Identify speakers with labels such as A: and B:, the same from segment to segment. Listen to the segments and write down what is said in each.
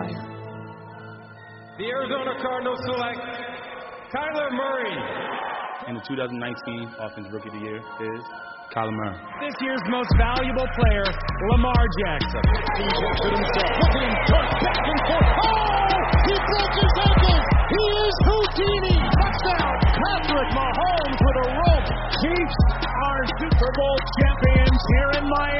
A: fire.
B: The Arizona Cardinals select Kyler Murray.
C: And the 2019 Offensive Rookie of the Year is Kyler Murray.
B: This year's most valuable player, Lamar Jackson.
D: Looking, back and forth. Oh! He broke his ankle. He is Houdini. Touchdown. Patrick Mahomes with a rope.
B: Chiefs are Super Bowl champions here in Miami.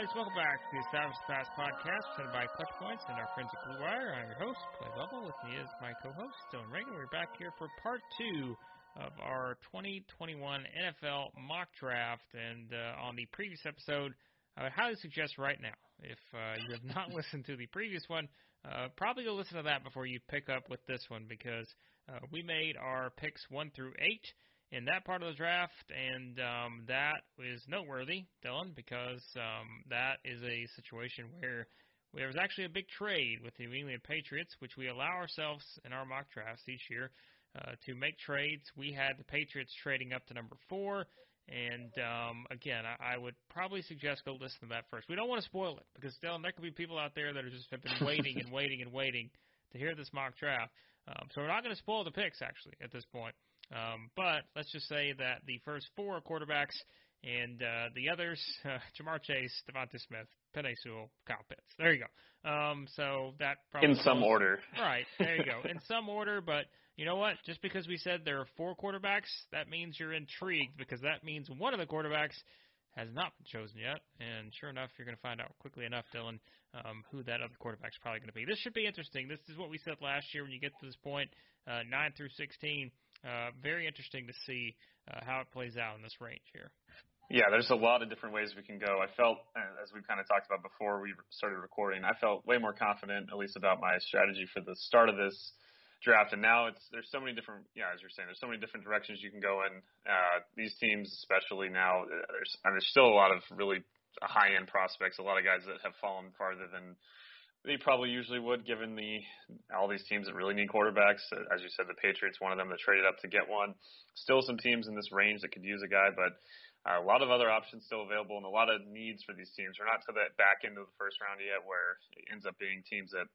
E: Guys, welcome back to the Established Pass podcast presented by Clutch Points and our friends at Blue Wire. I'm your host, Play Bubble. With me is my co-host, Dylan Reagan. We're back here for part two of our 2021 NFL mock draft. And uh, on the previous episode, I would highly suggest right now, if uh, you have not listened to the previous one, uh, probably go listen to that before you pick up with this one because uh, we made our picks one through eight in that part of the draft, and um, that is noteworthy, Dylan, because um, that is a situation where there was actually a big trade with the New England Patriots, which we allow ourselves in our mock drafts each year uh, to make trades. We had the Patriots trading up to number four. And um, again, I, I would probably suggest go listen to that first. We don't want to spoil it because Dylan, there could be people out there that are just have been waiting and waiting and waiting to hear this mock draft. Um, so we're not going to spoil the picks actually at this point. Um, but let's just say that the first four are quarterbacks, and uh, the others, uh, Ja'Marr Chase, DeVonta Smith, Penei Sewell, Kyle Pitts. There you go. Um, so that probably
F: in some
E: goes,
F: order.
E: Right. There you go. In some order, but you know what? Just because we said there are four quarterbacks, that means you're intrigued because that means one of the quarterbacks has not been chosen yet. And sure enough, you're going to find out quickly enough, Dylan, um, who that other quarterback's probably going to be. This should be interesting. This is what we said last year when you get to this point, uh, 9 through 16 uh, very interesting to see uh, how it plays out in this range here.
F: Yeah, there's a lot of different ways we can go. I felt, as we kind of talked about before we started recording, I felt way more confident, at least about my strategy for the start of this draft. And now it's there's so many different, yeah, as you're saying, there's so many different directions you can go in. Uh, these teams, especially now, uh, there's and there's still a lot of really high end prospects, a lot of guys that have fallen farther than they probably usually would, given the all these teams that really need quarterbacks. As you said, the Patriots, one of them that traded up to get one. Still some teams in this range that could use a guy, but uh, a lot of other options still available and a lot of needs for these teams. We're not to that back end of the first round yet, where it ends up being teams that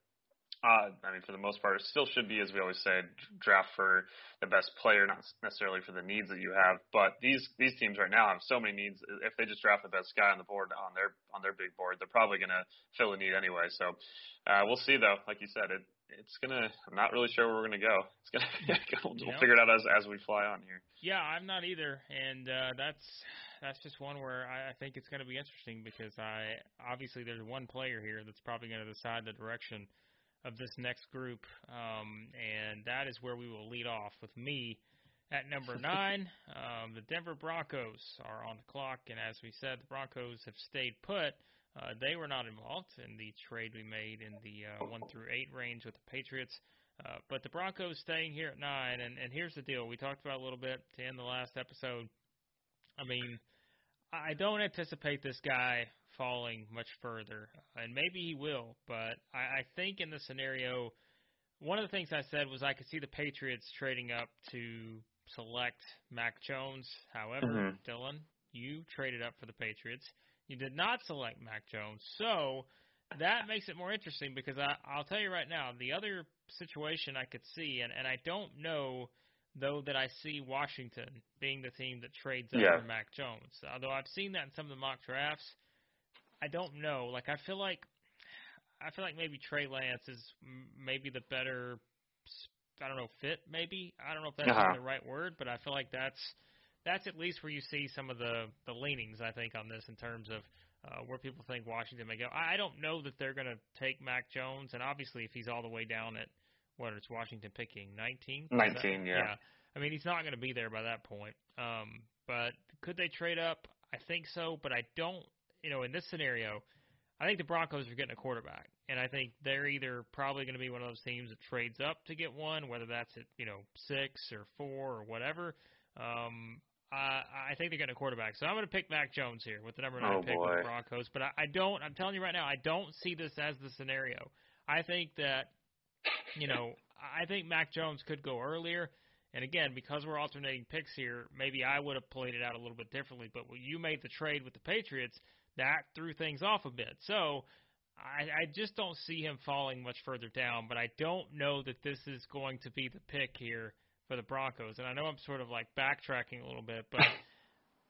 F: uh, I mean, for the most part, it still should be, as we always say, draft for the best player, not necessarily for the needs that you have. But these these teams right now have so many needs. If they just draft the best guy on the board on their on their big board, they're probably going to fill a need anyway. So uh, we'll see, though. Like you said, it it's gonna. I'm not really sure where we're gonna go. It's gonna. we'll figure it out as as we fly on here.
E: Yeah, I'm not either, and uh, that's that's just one where I, I think it's going to be interesting because I obviously there's one player here that's probably going to decide the direction of this next group, um, and that is where we will lead off with me at number nine. Um, the Denver Broncos are on the clock, and as we said, the Broncos have stayed put. Uh, they were not involved in the trade we made in the uh, one through eight range with the Patriots. Uh, but the Broncos staying here at nine, and, and here's the deal: we talked about a little bit to end the last episode. I mean, I don't anticipate this guy falling much further, and maybe he will. But I, I think in the scenario, one of the things I said was I could see the Patriots trading up to select Mac Jones. However, mm-hmm. Dylan, you traded up for the Patriots. You did not select Mac Jones, so that makes it more interesting because I, I'll tell you right now, the other situation I could see, and, and I don't know though that I see Washington being the team that trades up
F: yeah.
E: for Mac Jones. Although I've seen that in some of the mock drafts, I don't know. Like I feel like I feel like maybe Trey Lance is maybe the better. I don't know fit. Maybe I don't know if that's
F: uh-huh.
E: the right word, but I feel like that's that's at least where you see some of the the leanings. I think on this in terms of. Uh, where people think Washington may go. I don't know that they're going to take Mac Jones, and obviously, if he's all the way down at what it's Washington picking 19.
F: 19, yeah.
E: Yeah. I mean, he's not going to be there by that point. Um, but could they trade up? I think so, but I don't you know, in this scenario, I think the Broncos are getting a quarterback, and I think they're either probably going to be one of those teams that trades up to get one, whether that's at you know six or four or whatever. Um, I, I think they're getting a quarterback, so I'm going to pick Mac Jones here with the number nine
F: oh,
E: pick
F: boy.
E: with the Broncos. But I, I don't. I'm telling you right now, I don't see this as the scenario. I think that, you know, I think Mac Jones could go earlier. And again, because we're alternating picks here, maybe I would have played it out a little bit differently. But when you made the trade with the Patriots, that threw things off a bit. So I, I just don't see him falling much further down. But I don't know that this is going to be the pick here for the Broncos. And I know I'm sort of like backtracking a little bit, but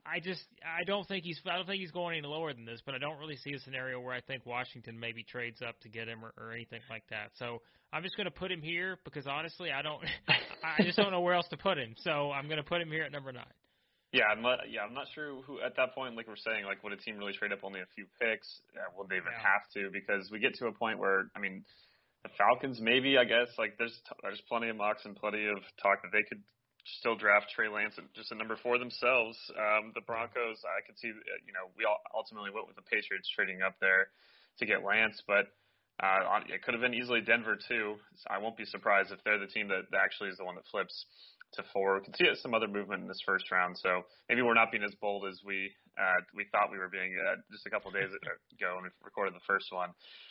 E: I just I don't think he's I don't think he's going any lower than this, but I don't really see a scenario where I think Washington maybe trades up to get him or, or anything like that. So I'm just going to put him here because honestly I don't I just don't know where else to put him. So I'm going to put him here at number nine.
F: Yeah, I'm not, yeah, I'm not sure who at that point. Like we're saying, like would a team really trade up only a few picks? Uh, yeah, will they even
E: Yeah.
F: have to? Because we get to a point where I mean, the Falcons maybe I guess like there's t- there's plenty of mocks and plenty of talk that they could still draft Trey Lance at just a number four themselves. Um, the Broncos, I could see, uh, you know, we all ultimately went with the Patriots trading up there to get Lance, but uh, it could have been easily Denver too. So I won't be surprised if they're the team that actually is the one that flips to four. We could see some other movement in this first round, so maybe we're not being as bold as we uh, we thought we were being uh, just a couple of days ago when we recorded the first one.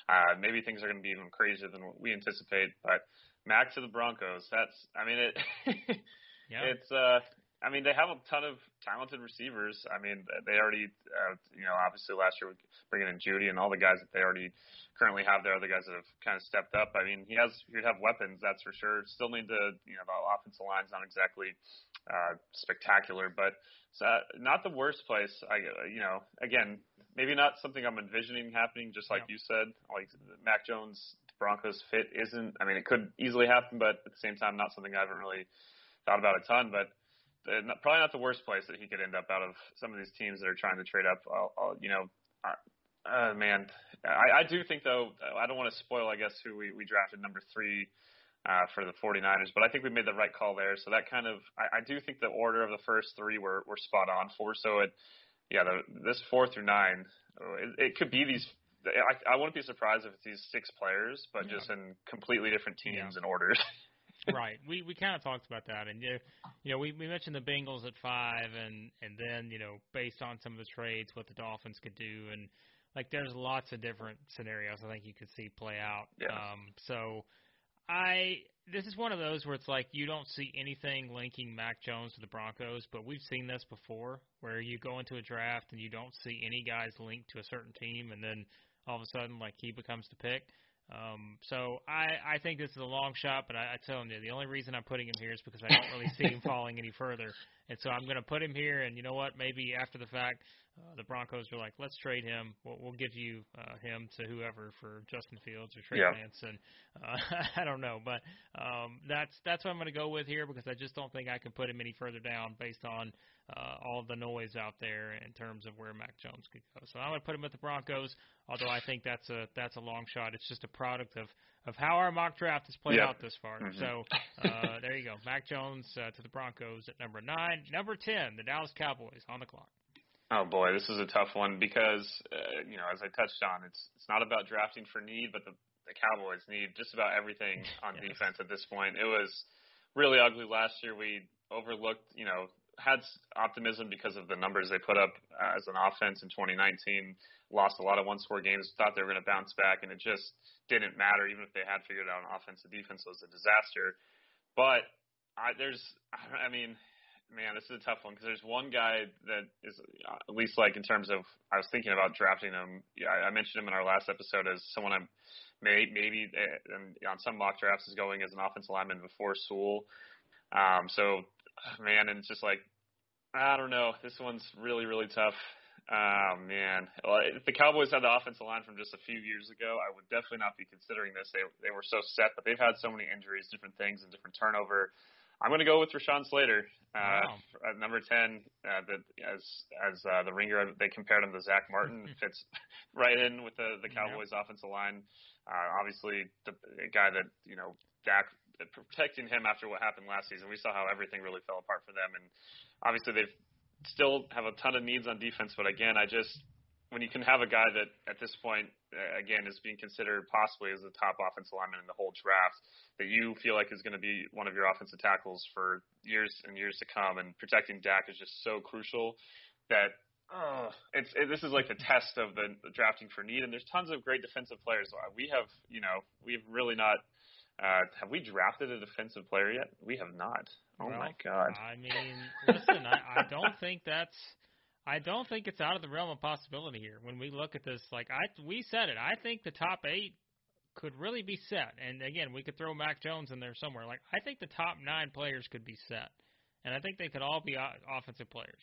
F: Uh, maybe things are going to be even crazier than what we anticipate, but. Mac to the Broncos. That's, I mean, it.
E: Yeah.
F: It's uh I mean they have a ton of talented receivers. I mean they already uh, you know obviously last year bringing in Jeudy and all the guys that they already currently have there, other guys that have kind of stepped up. I mean he has he'd have weapons that's for sure. Still need to you know the offensive line's not exactly uh, spectacular, but it's uh, not the worst place. I you know again maybe not something I'm envisioning happening. Just like
E: Yeah.
F: you said, like Mac Jones Broncos fit isn't. I mean it could easily happen, but at the same time not something I haven't really thought about a ton, but uh, not- probably not the worst place that he could end up out of some of these teams that are trying to trade up. I'll, I'll, you know, uh, uh, man, I, I do think though I don't want to spoil, I guess, who we, we drafted number three uh, for the 49ers, but I think we made the right call there. So that kind of, I, I do think the order of the first three were, were spot on for. So it, yeah, the, this four through nine, uh, it, it could be these. I, I wouldn't be surprised if it's these six players, but
E: Yeah.
F: just in completely different teams
E: Yeah.
F: and orders.
E: right. We we kind of talked about that, and you you know we we mentioned the Bengals at five, and and then you know based on some of the trades, what the Dolphins could do, and like there's lots of different scenarios I think you could see play out.
F: Yeah.
E: Um, so I this is one of those where it's like you don't see anything linking Mac Jones to the Broncos, but we've seen this before where you go into a draft and you don't see any guys linked to a certain team, and then all of a sudden like he becomes the pick. Um, so I, I think this is a long shot, but I, I tell him the only reason I'm putting him here is because I don't really see him falling any further, and so I'm going to put him here. And you know what? Maybe after the fact, uh, the Broncos are like, let's trade him. We'll, we'll give you uh, him to whoever for Justin Fields or Trey
F: Yeah.
E: Lance, and uh, I don't know, but um, that's that's what I'm going to go with here because I just don't think I can put him any further down based on uh, all the noise out there in terms of where Mac Jones could go. So I'm going to put him at the Broncos, although I think that's a that's a long shot. It's just a product of of how our mock draft has played
F: Yep.
E: out this far.
F: Mhm.
E: So uh, there you go, Mac Jones uh, to the Broncos at number nine. Number ten, the Dallas Cowboys on the clock.
F: Oh boy, this is a tough one because uh, you know, as I touched on, it's it's not about drafting for need, but the the Cowboys need just about everything on
E: Yes.
F: defense at this point. It was really ugly last year. We overlooked, you know, had optimism because of the numbers they put up uh, as an offense in 2019. Lost a lot of one-score games. Thought they were going to bounce back, and it just didn't matter. Even if they had figured out an offensive defense, it was a disaster. But I, there's, I mean, man, this is a tough one because there's one guy that is uh, at least like in terms of I was thinking about drafting him. Yeah, I mentioned him in our last episode as someone I'm may, maybe uh, on some mock drafts is going as an offensive lineman before Sewell. Um, so man, and it's just like I don't know. This one's really really tough. Oh man, well, if the Cowboys had the offensive line from just a few years ago, I would definitely not be considering this. They they were so set, but they've had so many injuries, different things, and different turnover. I'm going to go with Rashawn Slater uh,
E: Wow.
F: at number ten. Uh, that as as uh, the ringer, they compared him to Zack Martin. Fits right in with the the
E: Yeah.
F: Cowboys offensive line. Uh, obviously, the, the guy that you know Dak protecting him after what happened last season. We saw how everything really fell apart for them, and obviously they've still have a ton of needs on defense. But again, I just when you can have a guy that at this point uh, again is being considered possibly as the top offensive lineman in the whole draft that you feel like is going to be one of your offensive tackles for years and years to come, and protecting Dak is just so crucial that. Uh, it's it, this is like the test of the, the drafting for need, and there's tons of great defensive players. Uh, We have, you know, we've really not Uh, have we drafted a defensive player yet? We have not. Oh
E: well,
F: my god.
E: I mean, listen, I, I don't think that's. I don't think it's out of the realm of possibility here. When we look at this, like I, we said it. I think the top eight could really be set. And again, we could throw Mac Jones in there somewhere. Like I think the top nine players could be set, and I think they could all be offensive players.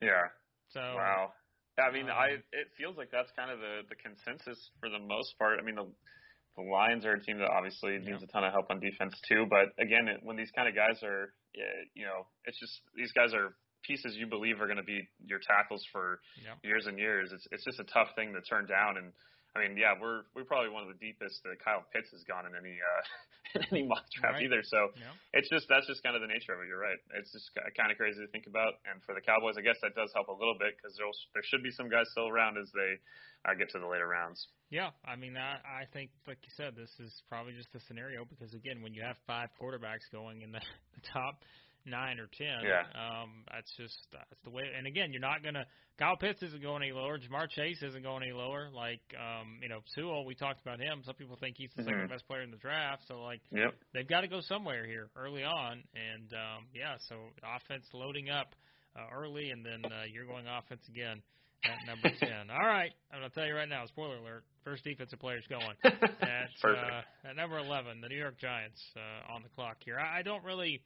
F: Yeah.
E: So
F: Wow. I mean,
E: um,
F: I it feels like that's kind of the the consensus for the most part. I mean, the the Lions are a team that obviously
E: Yeah.
F: needs a ton of help on defense too. But again, it, when these kind of guys are, you know, it's just these guys are pieces you believe are going to be your tackles for
E: Yeah.
F: years and years. It's it's just a tough thing to turn down. And I mean, yeah, we're we're probably one of the deepest that Kyle Pitts has gone in any uh, in any mock draft
E: Right.
F: either. So
E: Yeah.
F: it's just that's just kind of the nature of it. You're right. It's just kind of crazy to think about. And for the Cowboys, I guess that does help a little bit because there there should be some guys still around as they uh, get to the later rounds.
E: Yeah, I mean, I, I think, like you said, this is probably just a scenario because again, when you have five quarterbacks going in the, the top nine or ten,
F: Yeah.
E: um, that's just that's the way. And again, you're not gonna. Kyle Pitts isn't going any lower. Ja'Marr Chase isn't going any lower. Like, um, you know, Sewell, we talked about him. Some people think he's the
F: Mhm.
E: second best player in the draft. So like,
F: Yep.
E: they've got to go somewhere here early on. And um, yeah, so offense loading up uh, early, and then uh, you're going offense again at number ten. All right, I'm gonna tell you right now. Spoiler alert: first defensive player's going at uh, at number 11, the New York Giants uh, on the clock here. I, I don't really.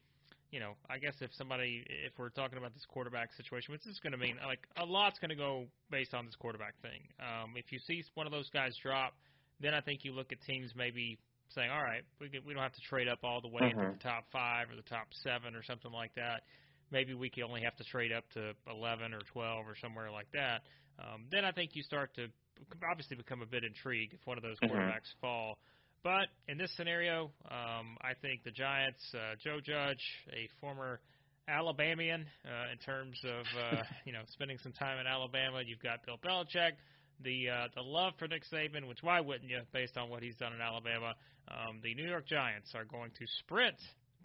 E: You know, I guess if somebody, if we're talking about this quarterback situation, which is going to mean like a lot's going to go based on this quarterback thing. Um, if you see one of those guys drop, then I think you look at teams maybe saying, all right, we can, we don't have to trade up all the way into
F: Mhm.
E: the top five or the top seven or something like that. Maybe we can only have to trade up to 11 or 12 or somewhere like that. Um, then I think you start to obviously become a bit intrigued if one of those
F: Mhm.
E: quarterbacks fall. But in this scenario, um, I think the Giants, uh, Joe Judge, a former Alabamian uh, in terms of uh, you know spending some time in Alabama. You've got Bill Belichick, the uh, the love for Nick Saban, which why wouldn't you, based on what he's done in Alabama? Um, the New York Giants are going to sprint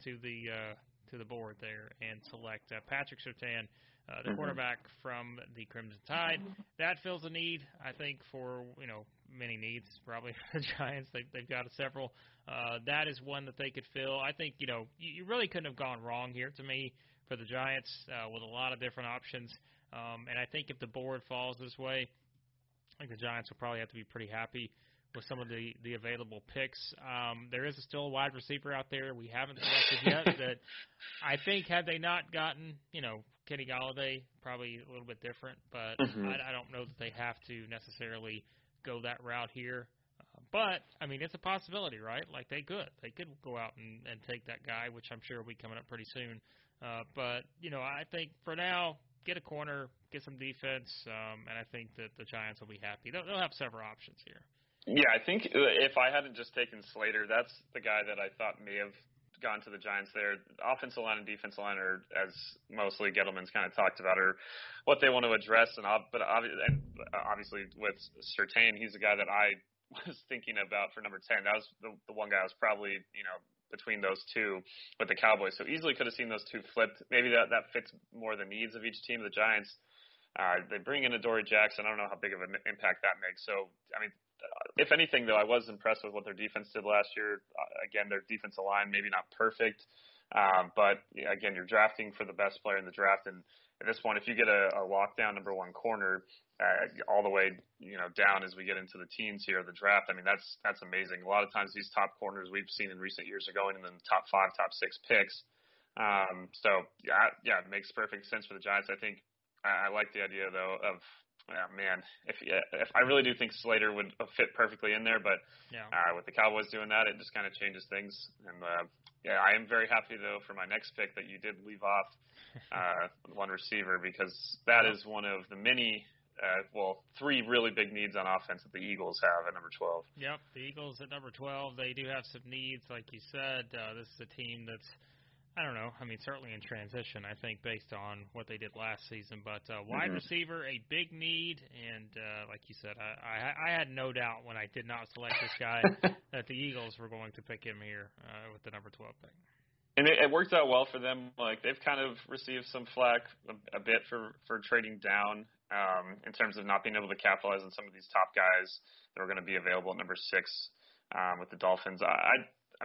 E: to the uh, to the board there and select uh, Patrick Surtain, uh, the
F: Mhm.
E: quarterback from the Crimson Tide. That fills a need, I think, for you know many needs. Probably the Giants, they, they've got several. Uh, that is one that they could fill. I think you know you, you really couldn't have gone wrong here to me for the Giants uh, with a lot of different options. Um, and I think if the board falls this way, I think the Giants will probably have to be pretty happy with some of the the available picks. Um, there is still a wide receiver out there we haven't selected yet that I think had they not gotten you know Kenny Golladay, probably a little bit different. But
F: Mhm.
E: I, I don't know that they have to necessarily go that route here. Uh, but I mean, it's a possibility, right? Like they could, they could go out and, and take that guy, which I'm sure will be coming up pretty soon. Uh, but you know, I think for now, get a corner, get some defense, um, and I think that the Giants will be happy. They'll, they'll have several options here.
F: Yeah, I think uh, if I hadn't just taken Slater, that's the guy that I thought may have gone to the Giants there. Offensive line and defensive line are, as mostly Gettleman's kind of talked about, are what they want to address. And but and obviously with Surtain, he's the guy that I was thinking about for number ten. That was the, the one guy I was probably you know between those two with the Cowboys. So easily could have seen those two flipped. Maybe that that fits more the needs of each team. The Giants. Uh, they bring in Adoree Jackson. I don't know how big of an impact that makes. So, I mean, if anything, though, I was impressed with what their defense did last year. Uh, again, their defensive line maybe not perfect, um, but again, you're drafting for the best player in the draft, and at this point, if you get a, a lockdown number one corner uh, all the way you know down as we get into the teens here the draft, I mean that's that's amazing. A lot of times these top corners we've seen in recent years are going in the top five, top six picks. Um, so yeah, yeah, it makes perfect sense for the Giants. I think I, I like the idea though of yeah, man, if if I really do think Slater would fit perfectly in there, but
E: Yeah.
F: uh, with the Cowboys doing that, it just kind of changes things. And uh, yeah, I am very happy though for my next pick that you did leave off uh, one receiver because that is one of the many, uh, well, three really big needs on offense that the Eagles have at number 12.
E: Yep, the Eagles at number 12, they do have some needs, like you said. Uh, this is a team that's, I don't know, I mean, certainly in transition, I think, based on what they did last season. But uh, wide
F: Mhm.
E: receiver, a big need, and uh, like you said, I, I, I had no doubt when I did not select this guy that the Eagles were going to pick him here uh, with the number 12 pick.
F: And it, it worked out well for them. Like they've kind of received some flack a, a bit for for trading down um, in terms of not being able to capitalize on some of these top guys that are going to be available at number six um, with the Dolphins. I I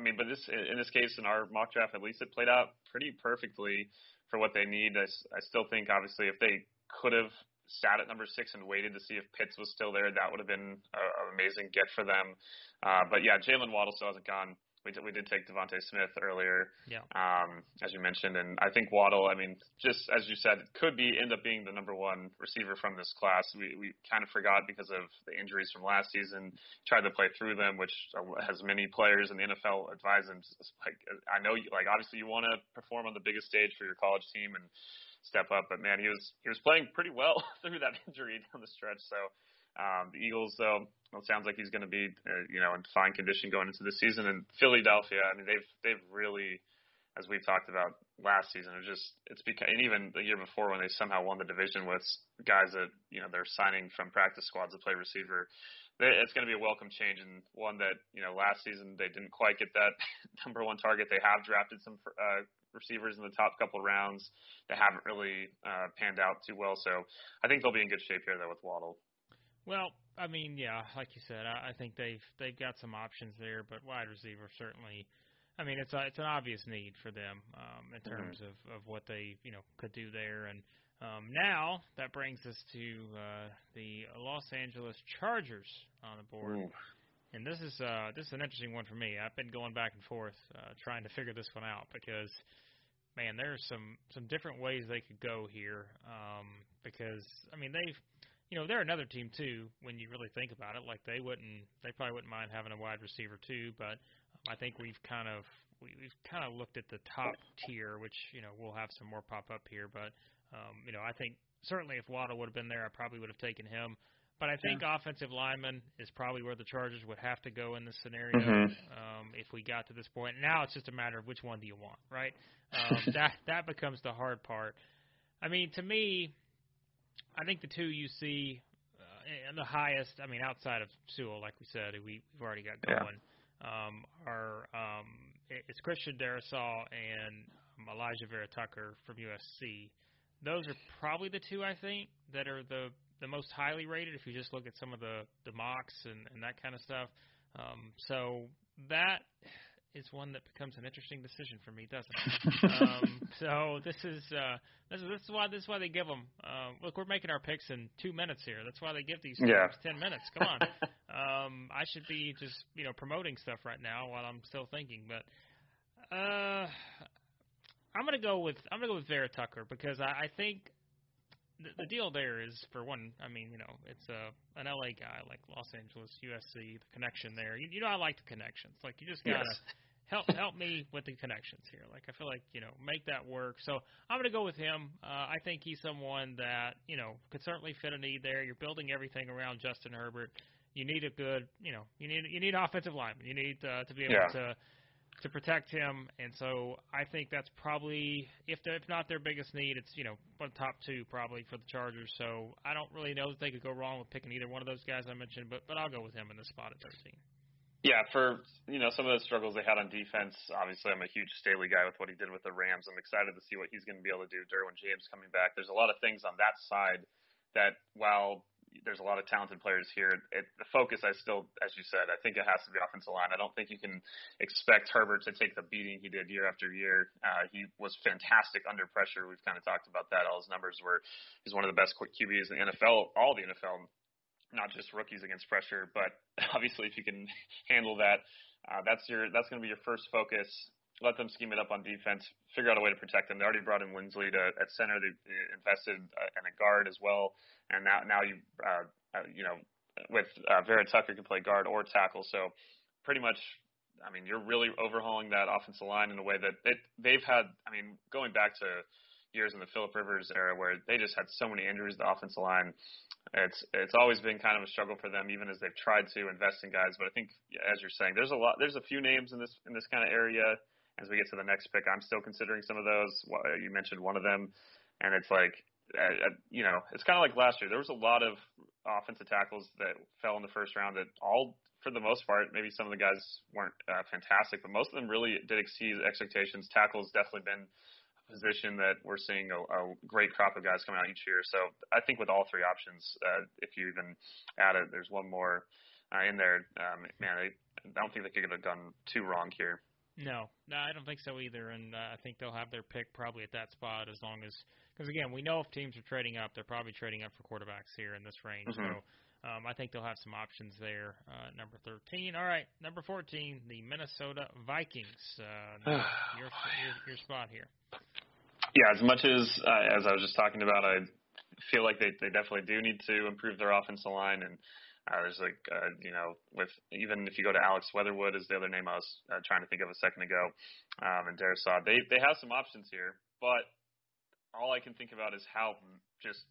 F: mean, but this in this case in our mock draft, at least it played out pretty perfectly for what they need. I, I still think obviously if they could have sat at number six and waited to see if Pitts was still there, that would have been an amazing get for them. Uh, but yeah, Jaylen Waddle still hasn't gone we did, we did take DeVonta Smith earlier,
E: yeah.
F: um, as you mentioned, and I think Waddle. I mean, just as you said, could be end up being the number one receiver from this class. We we kind of forgot because of the injuries from last season. Tried to play through them, which has many players in the NFL advise them. Like I know, you, like obviously you want to perform on the biggest stage for your college team and step up, but man, he was he was playing pretty well through that injury down the stretch. So um, the Eagles, though, it sounds like he's going to be, uh, you know, in fine condition going into the season. And Philadelphia, I mean, they've they've really, as we've talked about last season, it's just it's because, and even the year before when they somehow won the division with guys that you know they're signing from practice squads to play receiver. They, it's going to be a welcome change and one that you know last season they didn't quite get that number one target. They have drafted some uh, receivers in the top couple rounds that haven't really uh, panned out too well. So I think they'll be in good shape here though with Waddle.
E: Well, I mean, yeah, like you said, I, I think they've they've got some options there, but wide receiver certainly. I mean, it's a, it's an obvious need for them um, in
F: Mm-hmm.
E: terms of of what they you know could do there, and um, now that brings us to uh, the Los Angeles Chargers on the board.
F: Ooh.
E: And this is uh, this is an interesting one for me. I've been going back and forth uh, trying to figure this one out because, man, there's some some different ways they could go here. Um, because I mean they've you know, they're another team too. When you really think about it, like they wouldn't, they probably wouldn't mind having a wide receiver too. But um, I think we've kind of we, we've kind of looked at the top tier, which you know we'll have some more pop up here. But um, you know, I think certainly if Waddle would have been there, I probably would have taken him. But I think yeah. offensive lineman is probably where the Chargers would have to go in this scenario
F: Mhm.
E: um, if we got to this point. Now it's just a matter of which one do you want, right? Um, that that becomes the hard part. I mean, to me, I think the two you see uh, and the highest, I mean, outside of Sewell, like we said, we, we've already got
F: Yeah.
E: going, um, are um, it's Christian Darrisaw and um, Alijah Vera-Tucker from USC. Those are probably the two I think that are the the most highly rated. If you just look at some of the the mocks and, and that kind of stuff, um, so that is one that becomes an interesting decision for me, doesn't it? um, so this is uh, this is this is why this is why they give them. Um, look, we're making our picks in two minutes here. That's why they give these
F: Yeah.
E: ten minutes. Come on. um, I should be just you know promoting stuff right now while I'm still thinking, but uh, I'm gonna go with I'm gonna go with Vera-Tucker because I, I think the, the deal there is for one. I mean, you know, it's a an LA guy like Los Angeles, USC, the connection there. You, you know, I like the connections. Like you just gotta
F: Yes.
E: Help help me with the connections here. Like I feel like you know make that work. So I'm gonna go with him. Uh, I think he's someone that you know could certainly fit a need there. You're building everything around Justin Herbert. You need a good you know you need you need offensive lineman. You need uh, to be able
F: Yeah.
E: to to protect him. And so I think that's probably if if not their biggest need, it's you know one top two probably for the Chargers. So I don't really know that they could go wrong with picking either one of those guys I mentioned, but but I'll go with him in the spot at 13.
F: Yeah, for you know some of the struggles they had on defense. Obviously, I'm a huge Staley guy with what he did with the Rams. I'm excited to see what he's going to be able to do. Derwin James coming back. There's a lot of things on that side that while there's a lot of talented players here, it, the focus I still, as you said, I think it has to be offensive line. I don't think you can expect Herbert to take the beating he did year after year. Uh, he was fantastic under pressure. We've kind of talked about that. All his numbers were he's one of the best QBs in the NFL, all the NFL not just rookies against pressure, but obviously if you can handle that, uh, that's your that's going to be your first focus. Let them scheme it up on defense. Figure out a way to protect them. They already brought in Linsley to, at center. They invested uh, in a guard as well, and now now you uh, uh, you know with uh, Vera-Tucker can play guard or tackle. So pretty much, I mean, you're really overhauling that offensive line in a way that it, they've had. I mean, going back to years in the Philip Rivers era where they just had so many injuries, the offensive line it's it's always been kind of a struggle for them, even as they've tried to invest in guys. But I think, as you're saying, there's a lot, there's a few names in this in this kind of area. As we get to the next pick, I'm still considering some of those. You mentioned one of them, and it's like, uh, uh, you know, it's kind of like last year. There was a lot of offensive tackles that fell in the first round that all, for the most part, maybe some of the guys weren't uh, fantastic, but most of them really did exceed expectations. Tackles definitely been position that we're seeing a, a great crop of guys coming out each year. So I think with all three options, uh, if you even add it, there's one more uh, in there. Um, man, I, I don't think they could have done too wrong here.
E: No, no, I don't think so either. And uh, I think they'll have their pick probably at that spot as long as because again, we know if teams are trading up, they're probably trading up for quarterbacks here in this range.
F: Mhm.
E: So um, I think they'll have some options there. Uh, number 13. All right, number 14, the Minnesota Vikings. Uh, your, your your spot here.
F: Yeah, as much as uh, as I was just talking about, I feel like they they definitely do need to improve their offensive line and. Uh, there's like, uh, you know, with even if you go to Alex Leatherwood is the other name I was uh, trying to think of a second ago, um, and Darrisaw, they they have some options here, but all I can think about is how just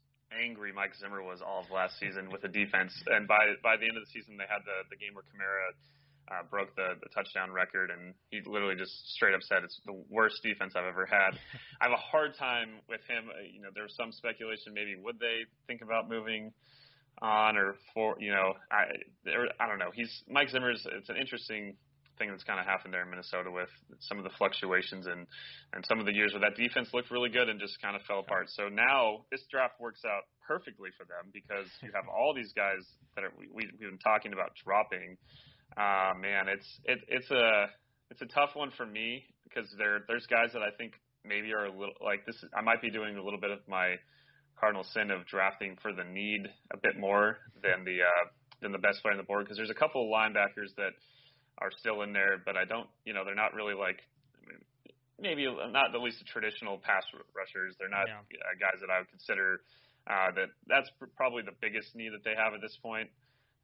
F: angry Mike Zimmer was all of last season with the defense, and by by the end of the season they had the the game where Kamara uh, broke the the touchdown record, and he literally just straight up said it's the worst defense I've ever had. I have a hard time with him. Uh, You know, there was some speculation maybe would they think about moving on or for you know I there, I don't know. He's Mike Zimmer's. It's an interesting thing that's kind of happened there in Minnesota with some of the fluctuations and and some of the years where that defense looked really good and just kind of fell apart. So now this draft works out perfectly for them because you have all these guys that are, we we've been talking about dropping. Uh, man, it's it, it's a it's a tough one for me because there there's guys that I think maybe are a little like this. I might be doing a little bit of my cardinal sin of drafting for the need a bit more than the uh, than the best player on the board because there's a couple of linebackers that are still in there, but I don't, you know, they're not really like I mean, maybe not at least the traditional pass rushers. They're not
E: Yeah.
F: uh, guys that I would consider uh, that that's pr- probably the biggest need that they have at this point.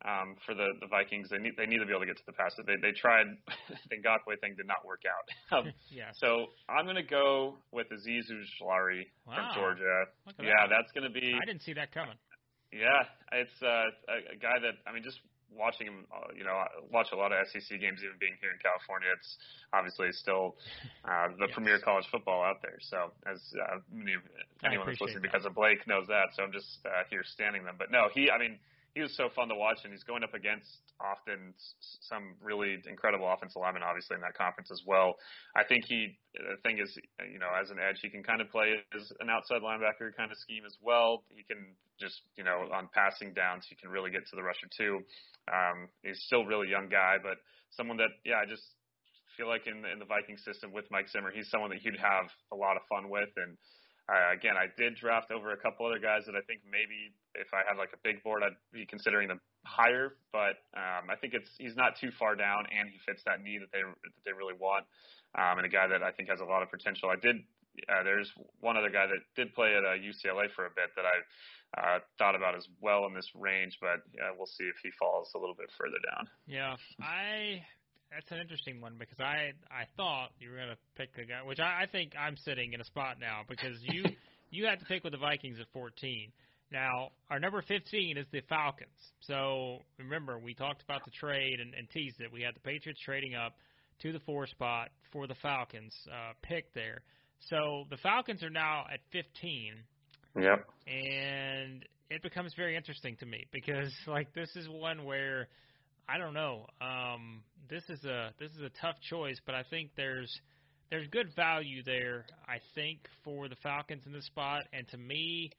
F: Um, for the, the Vikings, they need they need to be able to get to the pass. They they tried the Ngakoue thing did not work out. Um,
E: Yes.
F: so I'm gonna go with Azeez Ojulari
E: Wow.
F: from Georgia. Yeah,
E: that.
F: that's gonna be
E: I didn't see that coming.
F: yeah, it's uh, a, a guy that I mean, just watching him, uh, you know, I watch a lot of SEC games, even being here in California. It's obviously still uh, the
E: Yes.
F: premier college football out there. So, as uh, many, anyone that's listening
E: that.
F: because of Blake knows that. So I'm just uh, here standing them. But no, he, I mean, he was so fun to watch, and he's going up against often some really incredible offensive linemen, obviously in that conference as well. I think he, the thing is, you know, as an edge, he can kind of play as an outside linebacker kind of scheme as well. He can just, you know, on passing downs, he can really get to the rusher too. Um, he's still a really young guy, but someone that, yeah, I just feel like in in the Viking system with Mike Zimmer, he's someone that you'd have a lot of fun with. And uh, again, I did draft over a couple other guys that I think maybe if I had like a big board, I'd be considering them higher. But um, I think it's he's not too far down, and he fits that need that they that they really want, um, and a guy that I think has a lot of potential. I did. Uh, there's one other guy that did play at uh, UCLA for a bit that I uh, thought about as well in this range, but uh, we'll see if he falls a little bit further down.
E: Yeah, I. That's an interesting one because I I thought you were gonna pick the guy, which I, I think I'm sitting in a spot now because you you had to pick with the Vikings at 14. Now our number 15 is the Falcons. So remember we talked about the trade and, and teased it. We had the Patriots trading up to the four spot for the Falcons uh, pick there. So the Falcons are now at 15
F: Yep.
E: and it becomes very interesting to me because like this is one where I don't know. Um, this is a this is a tough choice, but I think there's there's good value there. I think for the Falcons in this spot, and to me,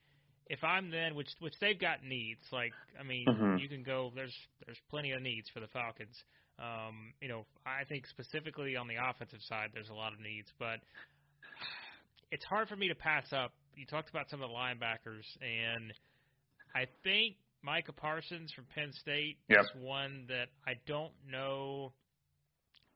E: if I'm then which which they've got needs. Like I mean,
F: Mhm.
E: you can go. There's there's plenty of needs for the Falcons. Um, you know, I think specifically on the offensive side, there's a lot of needs, but it's hard for me to pass up. You talked about some of the linebackers, and I think Micah Parsons from Penn State
F: Yep.
E: is one that I don't know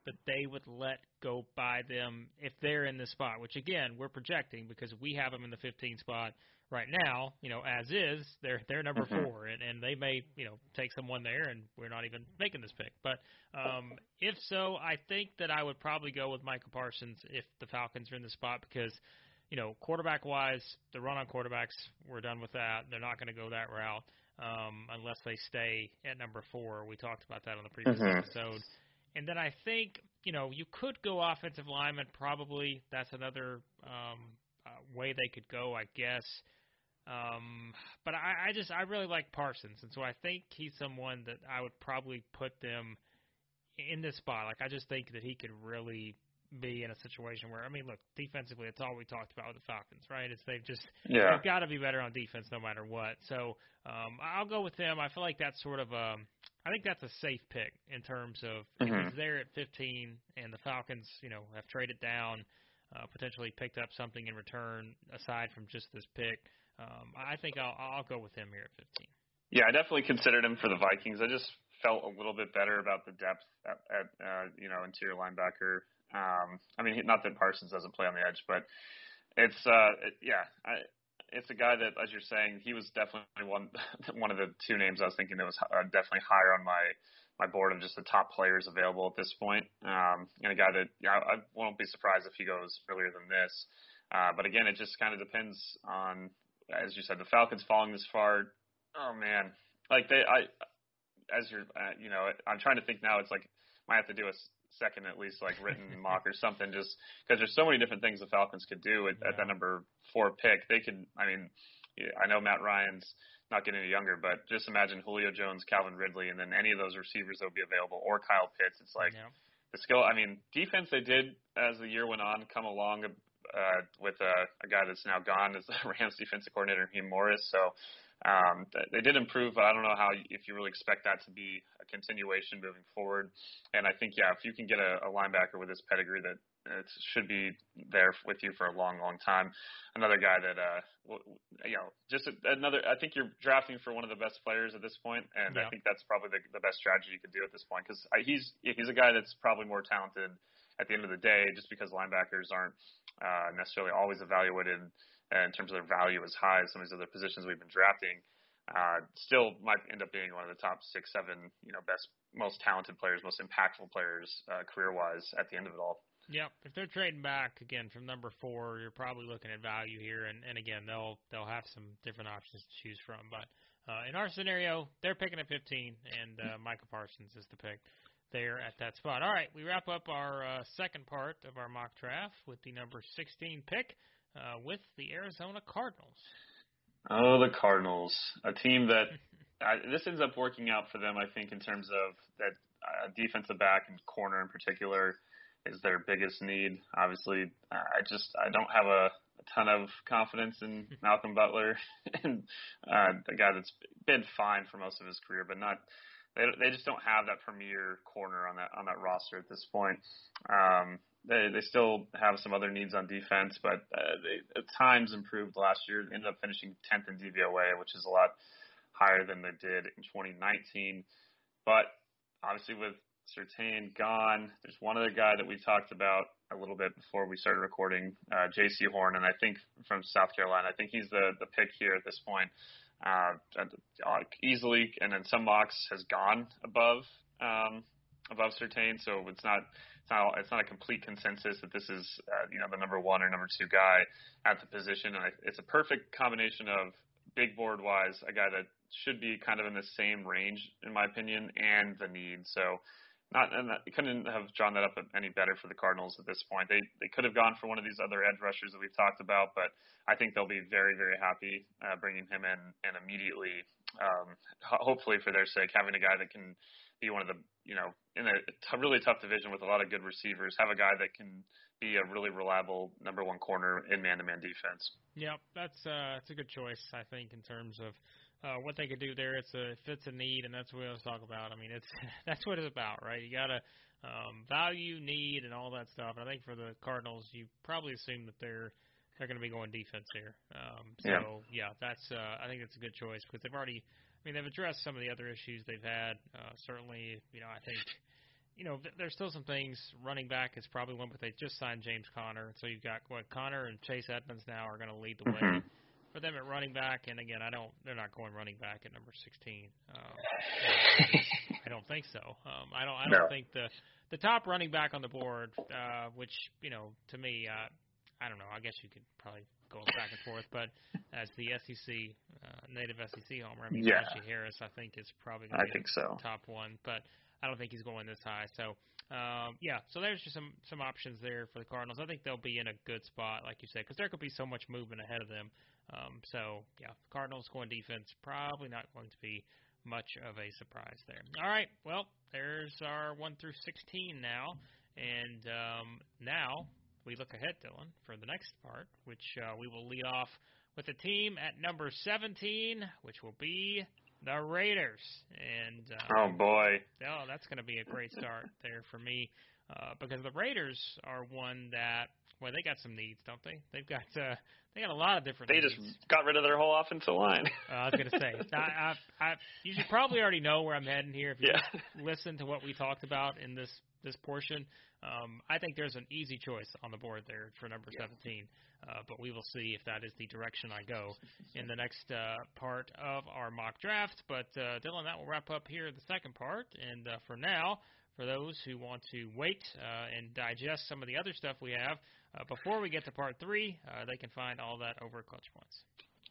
E: that they would let go by them if they're in this spot. Which again, we're projecting because we have them in the 15 spot right now. You know, as is, they're they're number
F: Mhm.
E: four, and and they may you know take someone there, and we're not even making this pick. But um, if so, I think that I would probably go with Michael Parsons if the Falcons are in the spot because you know, quarterback wise, the run on quarterbacks, we're done with that. They're not going to go that route um, unless they stay at number four. We talked about that on the previous
F: Mhm.
E: episode. And then I think, you know, you could go offensive lineman, probably. That's another um, uh, way they could go, I guess. Um, but I, I just, I really like Parsons. And so I think he's someone that I would probably put them in this spot. Like, I just think that he could really be in a situation where I mean, look, defensively, it's all we talked about with the Falcons, right? It's they've just
F: Yeah.
E: they've got to be better on defense no matter what. So um, I'll go with them. I feel like that's sort of a I think that's a safe pick in terms of
F: mm-hmm.
E: if he's there at 15 and the Falcons, you know, have traded down, uh, potentially picked up something in return aside from just this pick. Um, I think I'll I'll go with him here at 15.
F: Yeah, I definitely considered him for the Vikings. I just felt a little bit better about the depth at, at uh, you know interior linebacker. Um, I mean, not that Parsons doesn't play on the edge, but it's uh, it, yeah, I, it's a guy that, as you're saying, he was definitely one one of the two names I was thinking that was uh, definitely higher on my my board of just the top players available at this point. Um, and a guy that yeah, I won't be surprised if he goes earlier than this. Uh, but again, it just kind of depends on, as you said, the Falcons falling this far. Oh man, like they, I, as you're, uh, you know, I'm trying to think now. It's like might have to do a second at least like written mock or something just because there's so many different things the Falcons could do at, yeah. at that number four pick. They could, I mean, I know Matt Ryan's not getting any younger, but just imagine Julio Jones, Calvin Ridley, and then any of those receivers that would be available, or Kyle Pitts. It's like yeah. the skill. I mean, defense they did as the year went on come along uh, with a, a guy that's now gone as the Rams defensive coordinator, Raheem Morris. So um, they did improve, but I don't know how if you really expect that to be a continuation moving forward. And I think, yeah, if you can get a, a linebacker with this pedigree that it should be there with you for a long, long time. Another guy that, uh, you know, just another. I think you're drafting for one of the best players at this point, and yeah. I think that's probably the, the best strategy you could do at this point because he's he's a guy that's probably more talented at the end of the day, just because linebackers aren't uh, necessarily always evaluated in terms of their value as high as some of these other positions we've been drafting, uh, still might end up being one of the top six, seven, you know, best, most talented players, most impactful players uh, career-wise at the end of it all.
E: Yep. If they're trading back again from number four, you're probably looking at value here, and, and again, they'll they'll have some different options to choose from. But uh, in our scenario, they're picking at 15, and uh, Micah Parsons is the pick there at that spot. All right, we wrap up our uh, second part of our mock draft with the number 16 pick uh, with the Arizona Cardinals.
F: Oh, the Cardinals, a team that uh, this ends up working out for them. I think in terms of that uh, defensive back and corner in particular is their biggest need. Obviously, I just I don't have a, a ton of confidence in Malcolm Butler and uh, the guy that's been fine for most of his career, but not they they just don't have that premier corner on that on that roster at this point. Um, they they still have some other needs on defense, but uh, they at times improved last year. They ended up finishing 10th in DVOA, which is a lot higher than they did in 2019. But obviously, with Surtain gone, there's one other guy that we talked about a little bit before we started recording, uh, Jaycee Horn, and I think from South Carolina. I think he's the the pick here at this point. Uh, uh easily, and then some mocks has gone above um, above Surtain, so it's not it's not it's not a complete consensus that this is uh, you know the number one or number two guy at the position. And it's a perfect combination of big board wise, a guy that should be kind of in the same range in my opinion, and the need. So not and that, couldn't have drawn that up any better for the Cardinals at this point. They they could have gone for one of these other edge rushers that we've talked about, but I think they'll be very very happy uh, bringing him in and immediately, um, ho- hopefully for their sake, having a guy that can be one of the you know in a t- really tough division with a lot of good receivers, have a guy that can be a really reliable number one corner in man-to-man defense.
E: Yep, that's uh, that's a good choice, I think, in terms of uh, what they could do there. It's a it fits a need, and that's what we always talk about. I mean, it's that's what it's about, right? You gotta um, value, need, and all that stuff. And I think for the Cardinals, you probably assume that they're they're going to be going defense here. Um, so yeah, yeah that's uh, I think that's a good choice because they've already I mean, they've addressed some of the other issues they've had. Uh, certainly, you know, I think, you know, th- there's still some things. Running back is probably one, but they just signed James Conner, so you've got what Conner and Chase Edmonds now are going to lead the
F: mm-hmm.
E: way for them at running back. And again, I don't, they're not going running back at number 16. Um, I don't think so. Um, I don't, I don't no. think the the top running back on the board, uh, which you know, to me, uh, I don't know. I guess you could probably go back and forth, but as the SEC uh, native SEC homer, I mean,
F: yeah.
E: Najee Harris, I think is probably
F: I think so
E: top one, but I don't think he's going this high. So um, yeah, so there's just some some options there for the Cardinals. I think they'll be in a good spot, like you said, because there could be so much movement ahead of them. Um, so yeah, Cardinals going defense probably not going to be much of a surprise there. All right, well there's our one through sixteen now, and um, now we look ahead, Dylan, for the next part, which uh, we will lead off with the team at number 17, which will be the Raiders. And uh,
F: oh boy,
E: oh, that's going to be a great start there for me uh, because the Raiders are one that well they got some needs, don't they? They've got uh, they got a lot of different.
F: They
E: needs.
F: just got rid of their whole offensive line.
E: uh, I was going to say I, I, I you should probably already know where I'm heading here if you
F: Yeah.
E: just listen to what we talked about in this this portion. Um, I think there's an easy choice on the board there for number 17, uh, but we will see if that is the direction I go in the next uh, part of our mock draft. But uh, Dylan, that will wrap up here the second part. And uh, for now, for those who want to wait uh, and digest some of the other stuff we have, uh, before we get to part three, uh, they can find all that over at Clutch Points.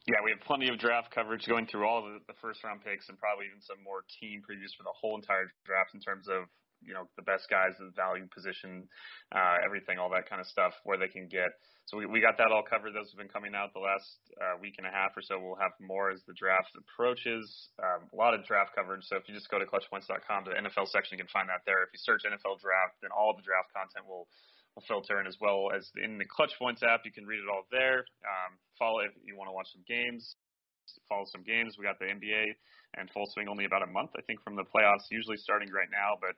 F: Yeah, we have plenty of draft coverage going through all the, the first round picks and probably even some more team previews for the whole entire draft in terms of you know the best guys, the value position, uh, everything, all that kind of stuff, where they can get. So we, we got that all covered. Those have been coming out the last uh, week and a half or so. We'll have more as the draft approaches. Um, a lot of draft coverage. So if you just go to clutchpoints.com the NFL section, you can find that there. If you search NFL draft, then all the draft content will will filter in as well as in the Clutch Points app. You can read it all there. Um, follow if you want to watch some games. Follow some games. We got the NBA and full swing only about a month, I think, from the playoffs, usually starting right now, but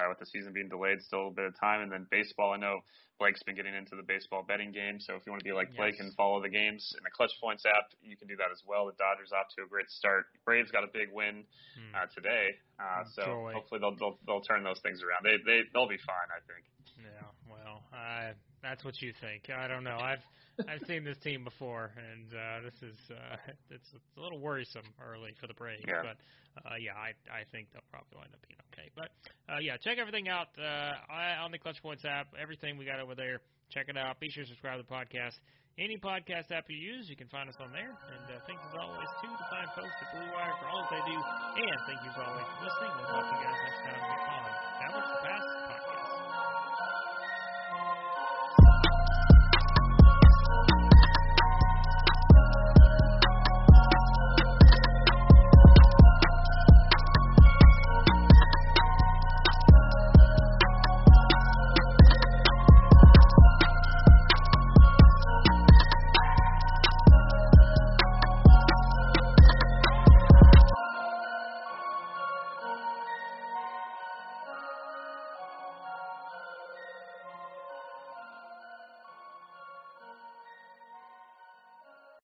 F: uh, with the season being delayed, still a bit of time. And then baseball, I know Blake's been getting into the baseball betting game, so if you want to be like Blake and follow the games in the Clutch Points app, you can do that as well. The Dodgers off to a great start. Braves got a big win
E: Hmm.
F: uh, today, uh, so
E: Joy.
F: hopefully they'll, they'll they'll turn those things around. They they they'll be fine, I think.
E: Yeah, well, uh, that's what you think. I don't know. I've I've seen this team before, and uh, this is uh, it's, it's a little worrisome early for the Braves.
F: Yeah.
E: But uh, yeah, I I think they'll probably wind up being okay. But uh, yeah, check everything out uh, I- on the Clutch Points app. Everything we got over there. Check it out. Be sure to subscribe to the podcast. Any podcast app you use, you can find us on there. And uh, thanks as always to the fine folks at Blue Wire for all that they do. And thank you as always for listening. We'll talk to you guys next time here on Balance the Pass